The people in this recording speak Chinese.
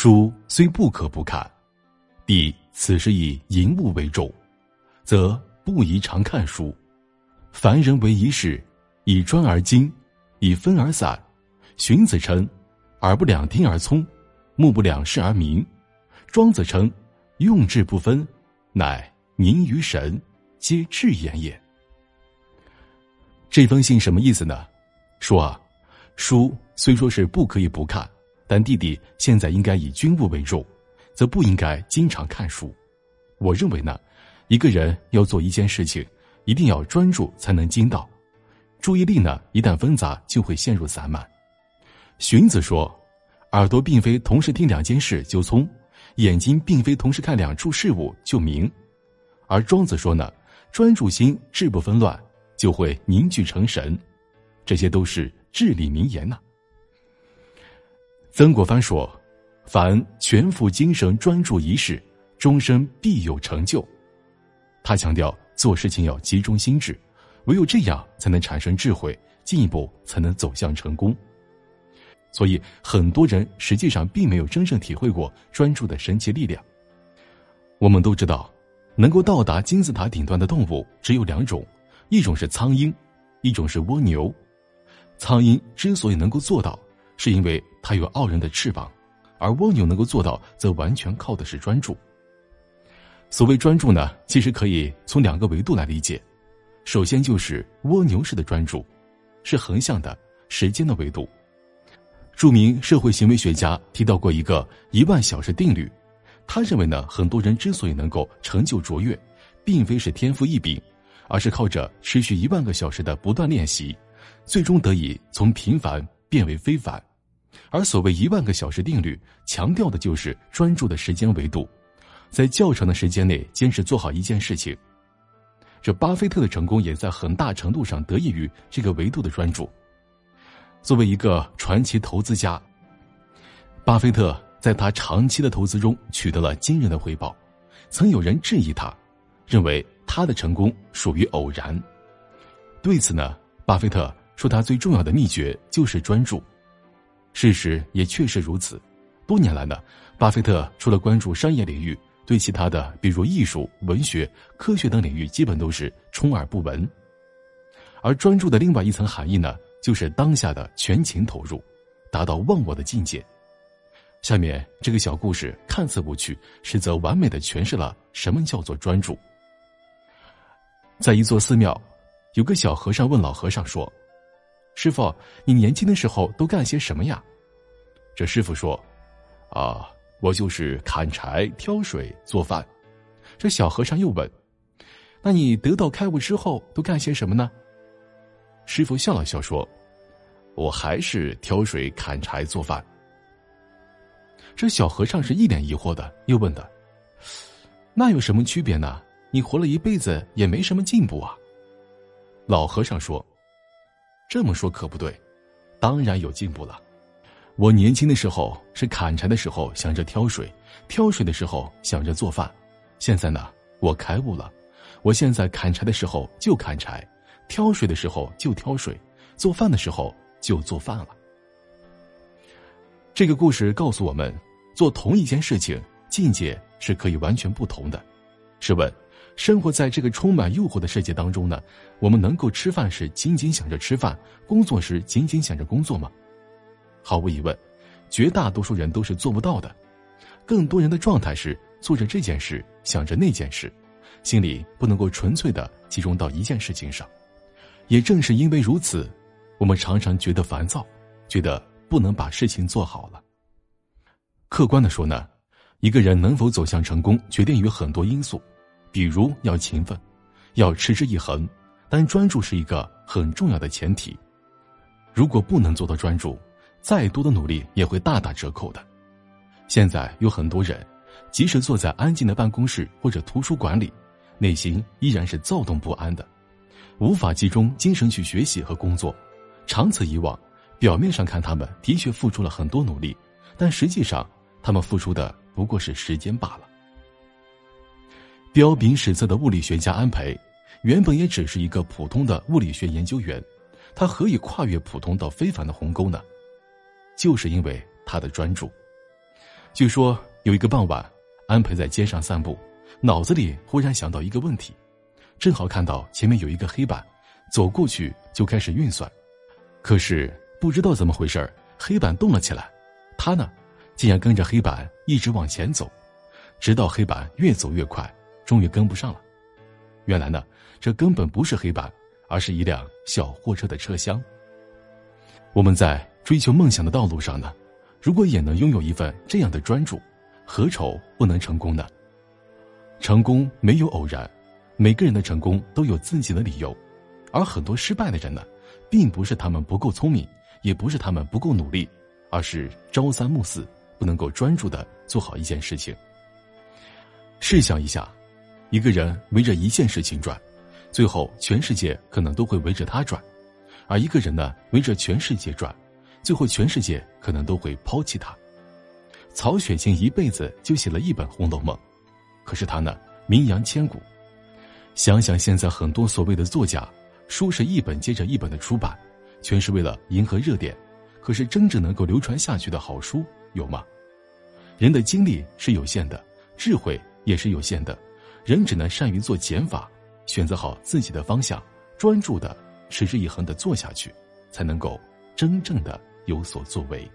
书虽不可不看，弟此时以淫物为重，则不宜常看书。凡人为一事，以专而精，以分而散。荀子称：“耳不两听而聪，目不两视而明。”庄子称：“用智不分，乃凝于神，皆智言也。”这封信什么意思呢？说啊，书虽说是不可以不看。但弟弟现在应该以军务为重，则不应该经常看书。我认为呢，一个人要做一件事情，一定要专注才能精到。注意力呢，一旦纷杂，就会陷入散漫。荀子说：“耳朵并非同时听两件事就聪，眼睛并非同时看两处事物就明。”而庄子说呢：“专注心，志不纷乱，就会凝聚成神。”这些都是至理名言呐。曾国藩说：“凡全副精神专注一事，终身必有成就。”他强调做事情要集中心智，唯有这样才能产生智慧，进一步才能走向成功。所以，很多人实际上并没有真正体会过专注的神奇力量。我们都知道，能够到达金字塔顶端的动物只有两种，一种是苍鹰，一种是蜗牛。苍鹰之所以能够做到，是因为它有傲人的翅膀，而蜗牛能够做到，则完全靠的是专注。所谓专注呢，其实可以从两个维度来理解。首先就是蜗牛式的专注，是横向的时间的维度。著名社会行为学家提到过一个一万小时定律，他认为呢，很多人之所以能够成就卓越，并非是天赋异禀，而是靠着持续一万个小时的不断练习，最终得以从平凡变为非凡。而所谓一万个小时定律，强调的就是专注的时间维度，在较长的时间内坚持做好一件事情。这巴菲特的成功也在很大程度上得益于这个维度的专注。作为一个传奇投资家，巴菲特在他长期的投资中取得了惊人的回报。曾有人质疑他，认为他的成功属于偶然。对此呢，巴菲特说他最重要的秘诀就是专注。事实也确实如此。多年来呢，巴菲特除了关注商业领域，对其他的比如艺术、文学、科学等领域，基本都是充耳不闻。而专注的另外一层含义呢，就是当下的全情投入，达到忘我的境界。下面这个小故事看似无趣，实则完美的诠释了什么叫做专注。在一座寺庙，有个小和尚问老和尚说。师傅，你年轻的时候都干些什么呀？这师傅说：“啊，我就是砍柴、挑水、做饭。”这小和尚又问：“那你得到开悟之后都干些什么呢？”师傅笑了笑说：“我还是挑水、砍柴、做饭。”这小和尚是一脸疑惑的，又问的：“那有什么区别呢？你活了一辈子也没什么进步啊？”老和尚说。这么说可不对，当然有进步了。我年轻的时候是砍柴的时候想着挑水，挑水的时候想着做饭。现在呢，我开悟了，我现在砍柴的时候就砍柴，挑水的时候就挑水，做饭的时候就做饭了。这个故事告诉我们，做同一件事情，境界是可以完全不同的。试问？生活在这个充满诱惑的世界当中呢，我们能够吃饭时仅仅想着吃饭，工作时仅仅想着工作吗？毫无疑问，绝大多数人都是做不到的。更多人的状态是做着这件事，想着那件事，心里不能够纯粹的集中到一件事情上。也正是因为如此，我们常常觉得烦躁，觉得不能把事情做好了。客观的说呢，一个人能否走向成功，决定于很多因素。比如要勤奋，要持之以恒，但专注是一个很重要的前提。如果不能做到专注，再多的努力也会大打折扣的。现在有很多人，即使坐在安静的办公室或者图书馆里，内心依然是躁动不安的，无法集中精神去学习和工作。长此以往，表面上看他们的确付出了很多努力，但实际上他们付出的不过是时间罢了。彪炳史册的物理学家安培，原本也只是一个普通的物理学研究员，他何以跨越普通到非凡的鸿沟呢？就是因为他的专注。据说有一个傍晚，安培在街上散步，脑子里忽然想到一个问题，正好看到前面有一个黑板，走过去就开始运算。可是不知道怎么回事黑板动了起来，他呢，竟然跟着黑板一直往前走，直到黑板越走越快，终于跟不上了。原来呢，这根本不是黑板，而是一辆小货车的车厢。我们在追求梦想的道路上呢。如果也能拥有一份这样的专注，何愁不能成功呢？成功没有偶然，每个人的成功都有自己的理由，而很多失败的人呢，并不是他们不够聪明，也不是他们不够努力，而是朝三暮四，不能够专注的做好一件事情。试想一下，一个人围着一件事情转，最后全世界可能都会围着他转；而一个人呢，围着全世界转。最后，全世界可能都会抛弃他。曹雪芹一辈子就写了一本《红楼梦》，可是他呢，名扬千古。想想现在很多所谓的作家，书是一本接着一本的出版，全是为了迎合热点。可是真正能够流传下去的好书有吗？人的精力是有限的，智慧也是有限的，人只能善于做减法，选择好自己的方向，专注的、持之以恒的做下去，才能够真正的。有所作为。